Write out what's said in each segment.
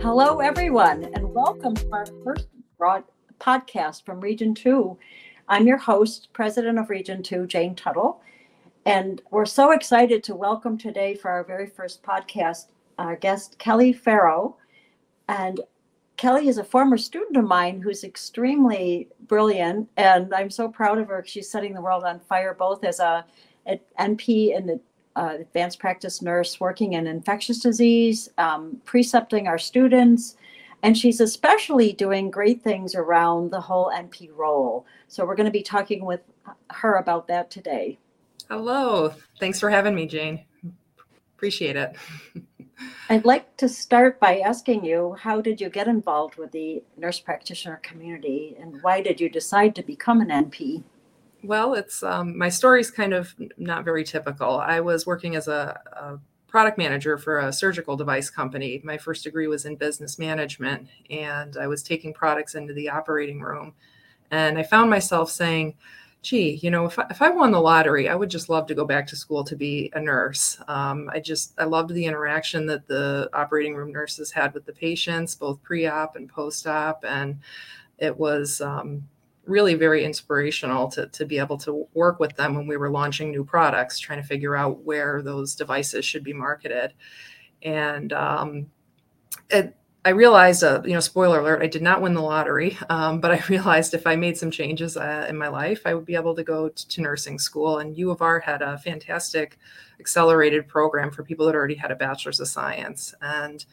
Hello, everyone, and welcome to our first broad podcast from Region 2. I'm your host, President of Region 2, Jane Tuttle, and we're so excited to welcome today for our very first podcast our guest, Kelly Farrow. And Kelly is a former student of mine who's extremely brilliant, and I'm so proud of her. She's setting the world on fire, both as a, an NP and the uh, advanced practice nurse working in infectious disease, um, precepting our students, and she's especially doing great things around the whole NP role. So we're going to be talking with her about that today. Hello. Thanks for having me, Jane. Appreciate it. I'd like to start by asking you how did you get involved with the nurse practitioner community and why did you decide to become an NP? Well, it's um, my story's kind of not very typical. I was working as a, a, product manager for a surgical device company. My first degree was in business management, and I was taking products into the operating room. And I found myself saying, gee, you know, if I, if I won the lottery, I would just love to go back to school to be a nurse. Um, I just, I loved the interaction that the operating room nurses had with the patients, both pre op and post op. And it was, um, really very inspirational to, to be able to work with them when we were launching new products, trying to figure out where those devices should be marketed. And um, it, I realized, uh, you know, spoiler alert, I did not win the lottery, um, but I realized if I made some changes uh, in my life, I would be able to go to, to nursing school. And U of R had a fantastic accelerated program for people that already had a bachelor's of science. And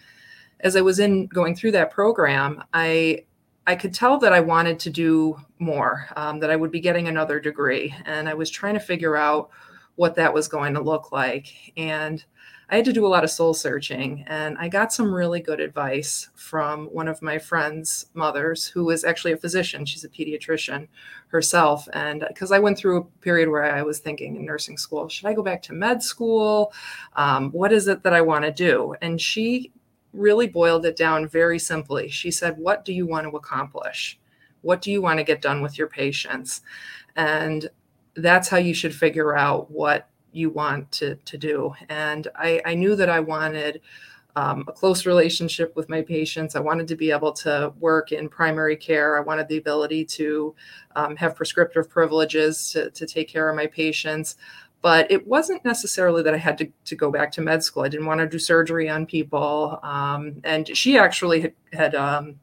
as I was in going through that program, I I could tell that I wanted to do more, um, that I would be getting another degree. And I was trying to figure out what that was going to look like. And I had to do a lot of soul searching. And I got some really good advice from one of my friend's mothers, who was actually a physician. She's a pediatrician herself. And because I went through a period where I was thinking in nursing school, should I go back to med school? Um, what is it that I want to do? And she really boiled it down very simply. She said, What do you want to accomplish? What do you want to get done with your patients? And that's how you should figure out what you want to, to do. And I, I knew that I wanted um, a close relationship with my patients. I wanted to be able to work in primary care. I wanted the ability to um, have prescriptive privileges to, to take care of my patients but it wasn't necessarily that I had to, to go back to med school. I didn't want to do surgery on people. Um, and she actually had, had um,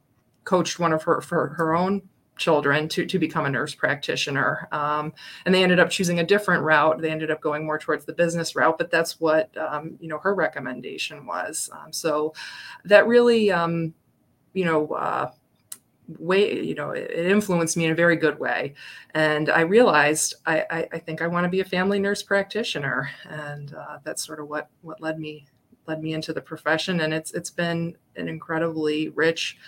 coached one of her for her own children to, to become a nurse practitioner. Um, and they ended up choosing a different route. They ended up going more towards the business route, but that's what, um, you know, her recommendation was. Um, so that really, um, you know, uh, way you know it, influenced me in a very good way. And i realized i i, I think i want to be a family nurse practitioner. And uh, that's sort of what what led me led me into the profession. And it's it's been an incredibly rich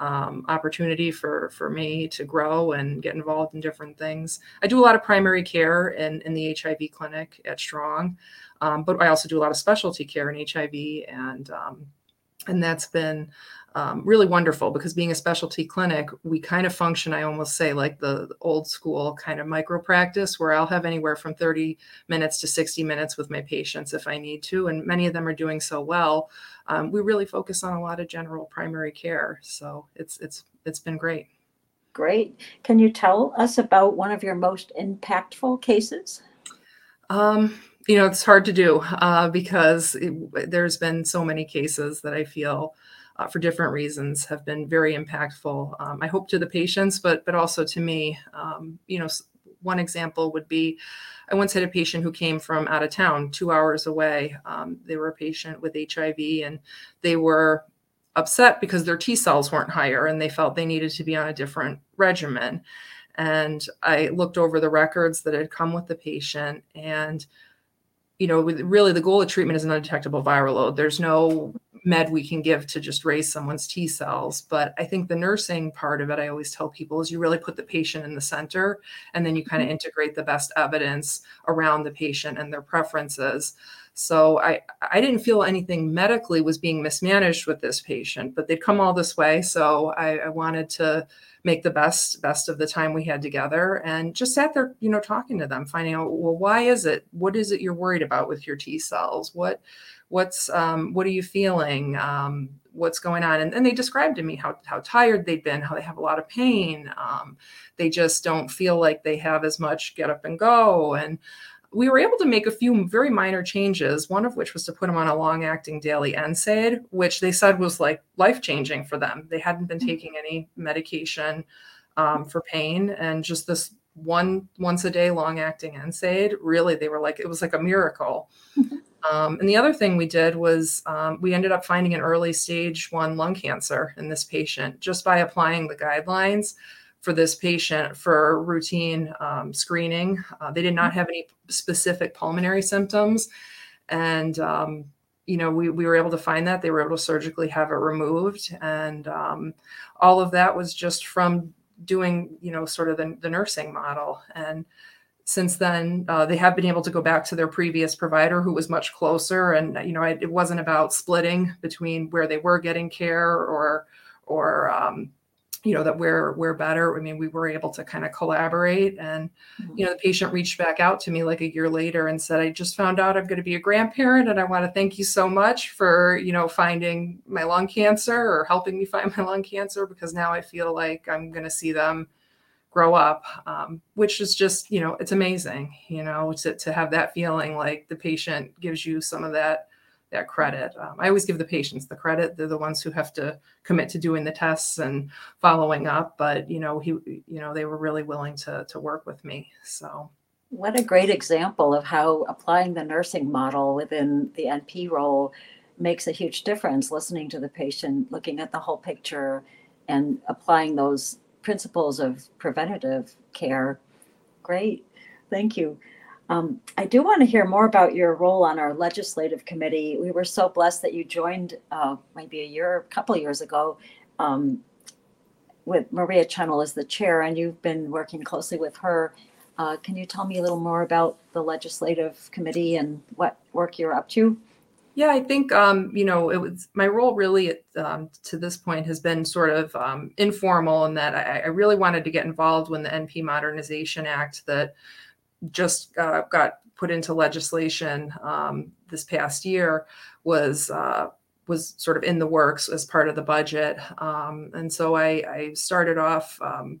um, opportunity for for me to grow and get involved in different things. I do a lot of primary care in in the hiv clinic at strong um, but i also do a lot of specialty care in hiv and um, and that's been um, really wonderful because being a specialty clinic, we kind of function, I almost say, like the old school kind of micro practice where I'll have anywhere from 30 minutes to 60 minutes with my patients if I need to. And many of them are doing so well. Um, we really focus on a lot of general primary care. So it's it's it's been great. Great. Can you tell us about one of your most impactful cases? Um, you know, it's hard to do uh, because it, there's been so many cases that I feel uh, for different reasons have been very impactful. Um, I hope to the patients, but but also to me. Um, you know, one example would be I once had a patient who came from out of town, two hours away. Um, they were a patient with HIV, and they were upset because their T cells weren't higher, and they felt they needed to be on a different regimen. And I looked over the records that had come with the patient, and you know, really the goal of treatment is an undetectable viral load. There's no med we can give to just raise someone's T cells. But I think the nursing part of it, I always tell people, is you really put the patient in the center and then you kind of mm-hmm. integrate the best evidence around the patient and their preferences. So I, I didn't feel anything medically was being mismanaged with this patient, but they'd come all this way. So I, I wanted to make the best best of the time we had together and just sat there you know talking to them finding out well why is it? What is it you're worried about with your t cells? What what's um, what are you feeling? Um, what's going on? And, then they described to me how, how tired they've been how they have a lot of pain. Um, they just don't feel like they have as much get up and go. And we were able to make a few very minor changes one of which was to put them on a long acting daily nsaid which they said was like life changing for them they hadn't been mm-hmm. taking any medication um, for pain and just this one once a day long acting NSAID, really they were like it was like a miracle. um, and the other thing we did was um, we ended up finding an early stage one lung cancer in this patient just by applying the guidelines for this patient for routine um, screening. Uh, they did not have any specific pulmonary symptoms, and um, you know we, we were able to find that they were able to surgically have it removed. And um, all of that was just from doing you know sort of the, the nursing model. And since then uh, they have been able to go back to their previous provider who was much closer. And you know it, it wasn't about splitting between where they were getting care or or um, you know that we're we're better i mean we were able to kind of collaborate and mm-hmm. you know the patient reached back out to me like a year later and said i just found out i'm going to be a grandparent and i want to thank you so much for you know finding my lung cancer or helping me find my lung cancer because now i feel like i'm going to see them grow up um, which is just you know it's amazing you know to, to have that feeling like the patient gives you some of that that credit. Um, I always give the patients the credit. They're the ones who have to commit to doing the tests and following up. But you know, he, you know, they were really willing to to work with me. So. What a great example of how applying the nursing model within the NP role makes a huge difference. Listening to the patient, looking at the whole picture, and applying those principles of preventative care. Great. Thank you. Um, I do want to hear more about your role on our legislative committee. We were so blessed that you joined uh, maybe a year, a couple years ago, um, with Maria Channel as the chair, and you've been working closely with her. Uh, can you tell me a little more about the legislative committee and what work you're up to? Yeah, I think um, you know it was my role really um, to this point has been sort of um, informal in that I, I, really wanted to get involved when the NP Modernization Act that just uh, got put into legislation um, this past year was uh, was sort of in the works as part of the budget. Um, and so I, I started off um,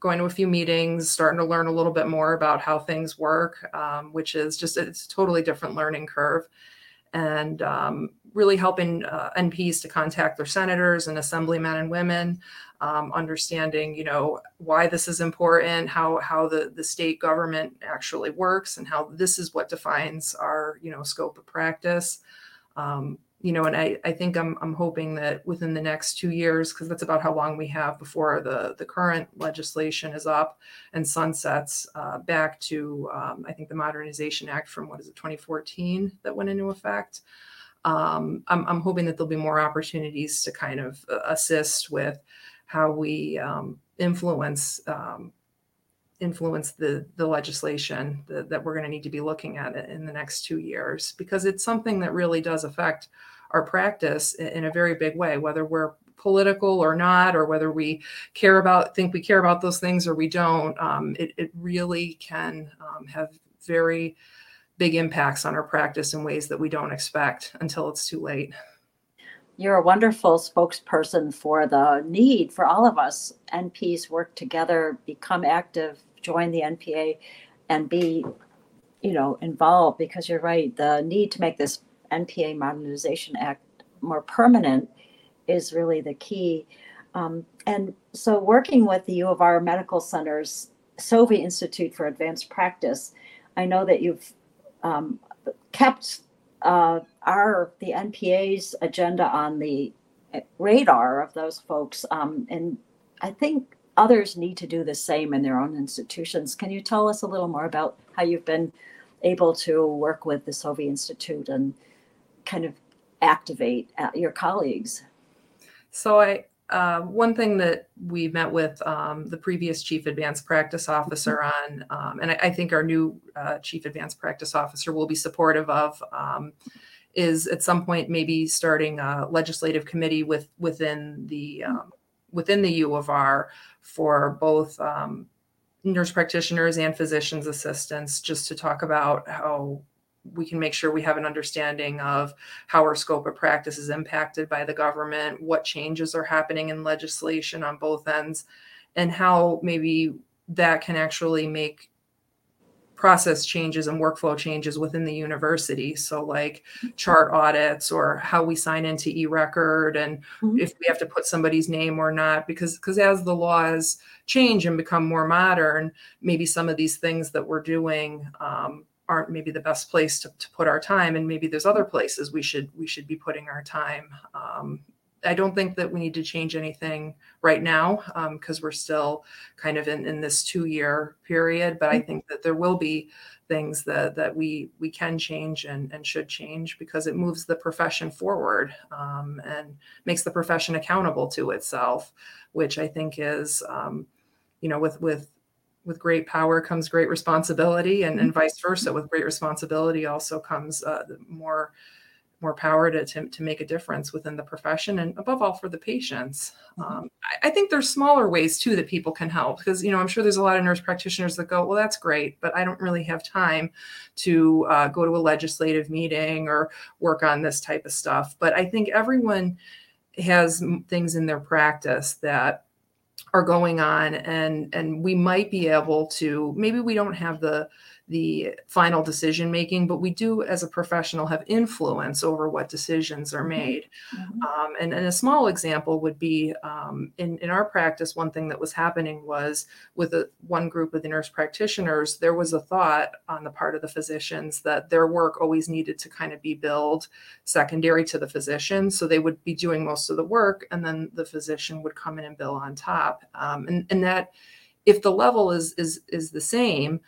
going to a few meetings, starting to learn a little bit more about how things work, um, which is just it's a totally different learning curve. And um, really helping uh, NPs to contact their senators and assemblymen and women um, understanding, you know, why this is important, how how the the state government actually works, and how this is what defines our, you know, scope of practice. Um, you know, and I, I think I'm, I'm hoping that within the next two years, because that's about how long we have before the, the current legislation is up and sunsets uh, back to, um, I think, the Modernization Act from what is it, 2014 that went into effect. Um, I'm, I'm hoping that there'll be more opportunities to kind of uh, assist with how we um, influence um, influence the the legislation that, that we're going to need to be looking at in the next two years. Because it's something that really does affect our practice in a very big way whether we're political or not or whether we care about think we care about those things or we don't um, it, it really can um, have very big impacts on our practice in ways that we don't expect until it's too late you're a wonderful spokesperson for the need for all of us NPs work together, become active, join the NPA, and be, you know, involved. Because you're right, the need to make this NPA Modernization Act more permanent is really the key. Um, and so, working with the U of R Medical Center's Sovie Institute for Advanced Practice, I know that you've um, kept uh, our the NPA's agenda on the radar of those folks, um, and I think others need to do the same in their own institutions. Can you tell us a little more about how you've been able to work with the Sovie Institute and kind of activate uh, your colleagues? So I uh, one thing that we met with um, the previous chief advanced practice officer mm-hmm. on, um, and I, I, think our new uh, chief advanced practice officer will be supportive of, um, is at some point maybe starting a legislative committee with within the mm-hmm. um, within the U of R for both um, nurse practitioners and physicians assistants, just to talk about how we can make sure we have an understanding of how our scope of practice is impacted by the government, what changes are happening in legislation on both ends, and how maybe that can actually make process changes and workflow changes within the university. So, like chart audits or how we sign into e-record, and mm-hmm. if we have to put somebody's name or not, because because as the laws change and become more modern, maybe some of these things that we're doing um, aren't maybe the best place to, to put our time, and maybe there's other places we should we should be putting our time. Um, I don't think that we need to change anything right now because um, we're still kind of in, in this two year period. But I mm-hmm. think that there will be things that that we we can change and, and should change because it moves the profession forward um, and makes the profession accountable to itself, which I think is um, you know with with with great power comes great responsibility and, and mm-hmm. vice versa with great responsibility also comes uh, more more power to, to, to, make a difference within the profession and above all for the patients. Mm-hmm. Um, I, I, think there's smaller ways too that people can help because, you know, I'm sure there's a lot of nurse practitioners that go, well, that's great, but I don't really have time to uh, go to a legislative meeting or work on this type of stuff. But I think everyone has things in their practice that are going on and and we might be able to maybe we don't have the the final decision making, but we do, as a professional, have influence over what decisions are mm-hmm. made. Mm-hmm. Um, and, and, a small example would be um, in, in our practice, one thing that was happening was with a, one group of the nurse practitioners, there was a thought on the part of the physicians that their work always needed to kind of be billed secondary to the physician. So they would be doing most of the work, and then the physician would come in and bill on top. Um, and, and that, if the level is is is the same,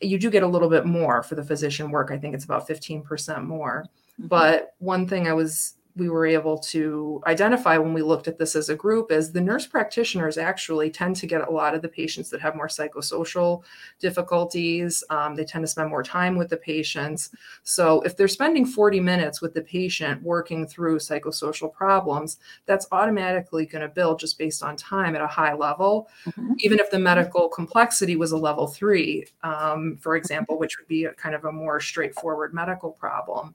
you do get a little bit more for the physician work. I think it's about 15% more. Mm-hmm. But one thing I was we were able to identify when we looked at this as a group is the nurse practitioners actually tend to get a lot of the patients that have more psychosocial difficulties. Um, they tend to spend more time with the patients. So if they're spending 40 minutes with the patient working through psychosocial problems, that's automatically going to build just based on time at a high level. Mm-hmm. Even if the medical complexity was a level three, um, for example, which would be a kind of a more straightforward medical problem.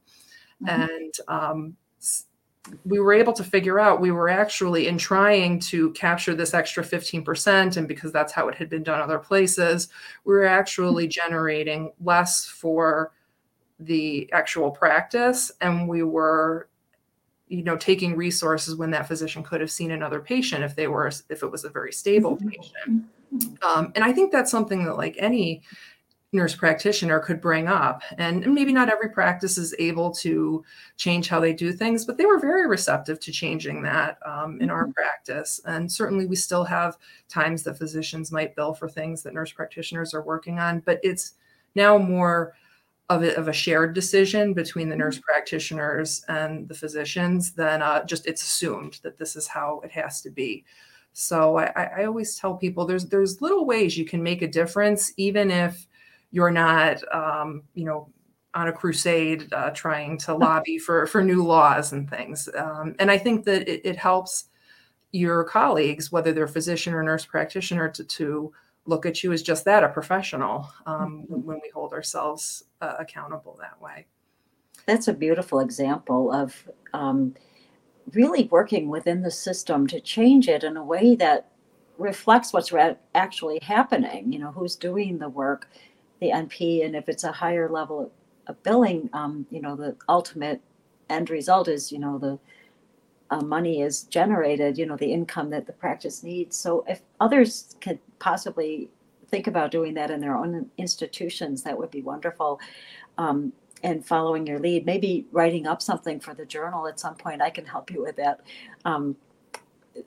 Mm-hmm. And um, we were able to figure out we were actually in trying to capture this extra 15% and because that's how it had been done other places we were actually generating less for the actual practice and we were you know taking resources when that physician could have seen another patient if they were if it was a very stable mm-hmm. patient um, and i think that's something that like any nurse practitioner could bring up. And maybe not every practice is able to change how they do things, but they were very receptive to changing that um, in our mm-hmm. practice. And certainly we still have times that physicians might bill for things that nurse practitioners are working on, but it's now more of a, of a shared decision between the nurse mm-hmm. practitioners and the physicians than uh, just it's assumed that this is how it has to be. So I, I always tell people there's there's little ways you can make a difference, even if you're not, um, you know, on a crusade uh, trying to lobby for for new laws and things. Um, and I think that it, it, helps your colleagues, whether they're physician or nurse practitioner, to, to look at you as just that, a professional, um, mm-hmm. when we hold ourselves uh, accountable that way. That's a beautiful example of um, really working within the system to change it in a way that reflects what's re- actually happening. You know, who's doing the work the NP, and if it's a higher level of billing, um, you know, the ultimate end result is, you know, the uh, money is generated, you know, the income that the practice needs. So if others could possibly think about doing that in their own institutions, that would be wonderful. Um, and following your lead, maybe writing up something for the journal at some point. I can help you with that. Um,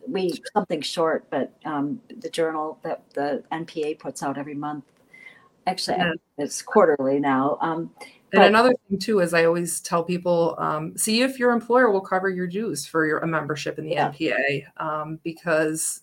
we something short, but um, the journal that the NPA puts out every month Actually, yeah. it's quarterly now. Um, and but, another thing too is I always tell people, um, see if your employer will cover your dues for your a membership in the yeah. NPA, um, because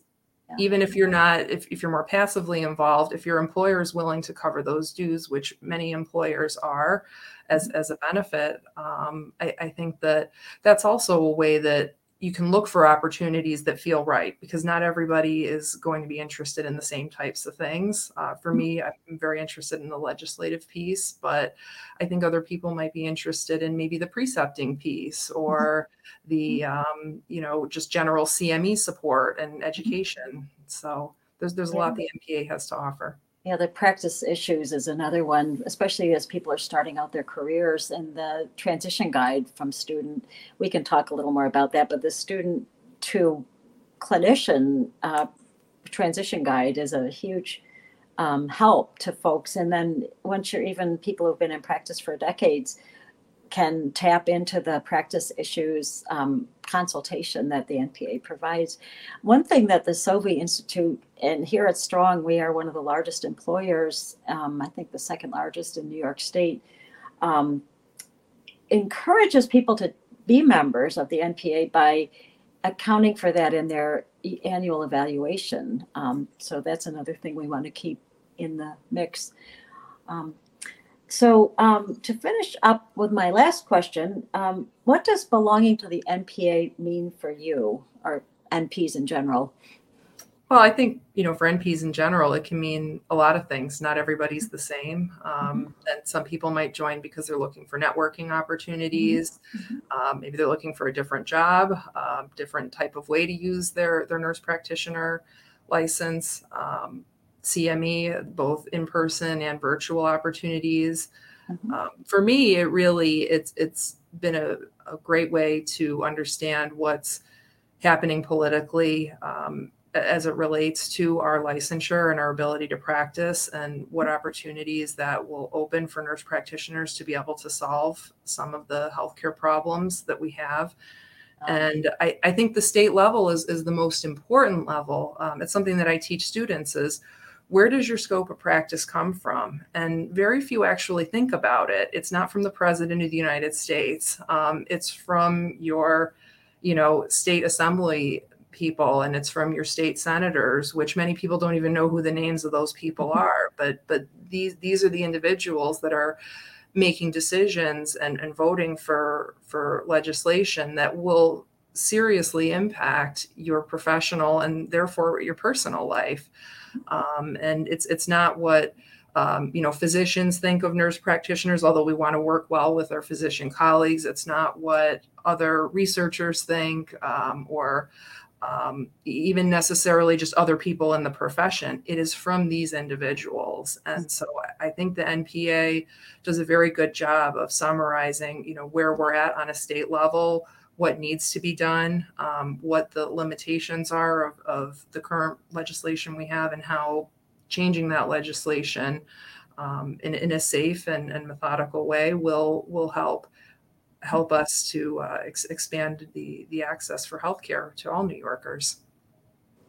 yeah. even if you're not, if, if you're more passively involved, if your employer is willing to cover those dues, which many employers are, as mm-hmm. as a benefit, um, I, I think that that's also a way that you can look for opportunities that feel right because not everybody is going to be interested in the same types of things. Uh, for me, I'm very interested in the legislative piece, but I think other people might be interested in maybe the precepting piece or the um, you know just general CME support and education. So there's there's a lot the NPA has to offer. Yeah, the practice issues is another one, especially as people are starting out their careers. And the transition guide from student, we can talk a little more about that. But the student to clinician uh, transition guide is a huge um, help to folks. And then once you're even people who've been in practice for decades, can tap into the practice issues um, consultation that the NPA provides. One thing that the Sovie Institute, and here at Strong, we are one of the largest employers, um, I think the second largest in New York State, um, encourages people to be members of the NPA by accounting for that in their annual evaluation. Um, so that's another thing we want to keep in the mix. Um, so, um, to finish up with my last question, um, what does belonging to the NPA mean for you or NPs in general? Well, I think, you know, for NPs in general, it can mean a lot of things. Not everybody's the same. Um, and some people might join because they're looking for networking opportunities. Mhm. Um, maybe they're looking for a different job, um, different type of way to use their, their nurse practitioner license. Um, CME, both in person and virtual opportunities. Mhm. Um, for me, it really it's it's been a, a great way to understand what's happening politically um, as it relates to our licensure and our ability to practice, and what opportunities that will open for nurse practitioners to be able to solve some of the healthcare problems that we have. And I, I think the state level is, is the most important level. Um, it's something that I teach students is where does your scope of practice come from? And very few actually think about it. It's not from the president of the United States. Um, it's from your, you know, state assembly people and it's from your state senators which many people don't even know who the names of those people are but but these these are the individuals that are making decisions and, and voting for for legislation that will seriously impact your professional and therefore your personal life. Um, and it's it's not what um, you know physicians think of nurse practitioners although we want to work well with our physician colleagues. It's not what other researchers think um, or um, even necessarily just other people in the profession. It is from these individuals, and so I think the NPA does a very good job of summarizing, you know, where we're at on a state level, what needs to be done, um, what the limitations are of, of, the current legislation we have, and how changing that legislation um, in, in, a safe and, and methodical way will will help help us to uh, ex- expand the the access for healthcare to all New Yorkers.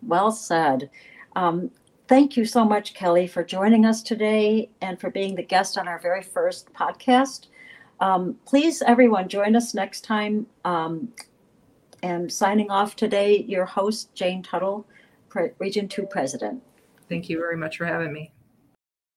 Well said. Um, thank you so much, Kelly, for joining us today and for being the guest on our very first podcast. Um, please, everyone, join us next time. Um, and signing off today, your host, Jane Tuttle, Pre- Region 2 President. Thank you very much for having me.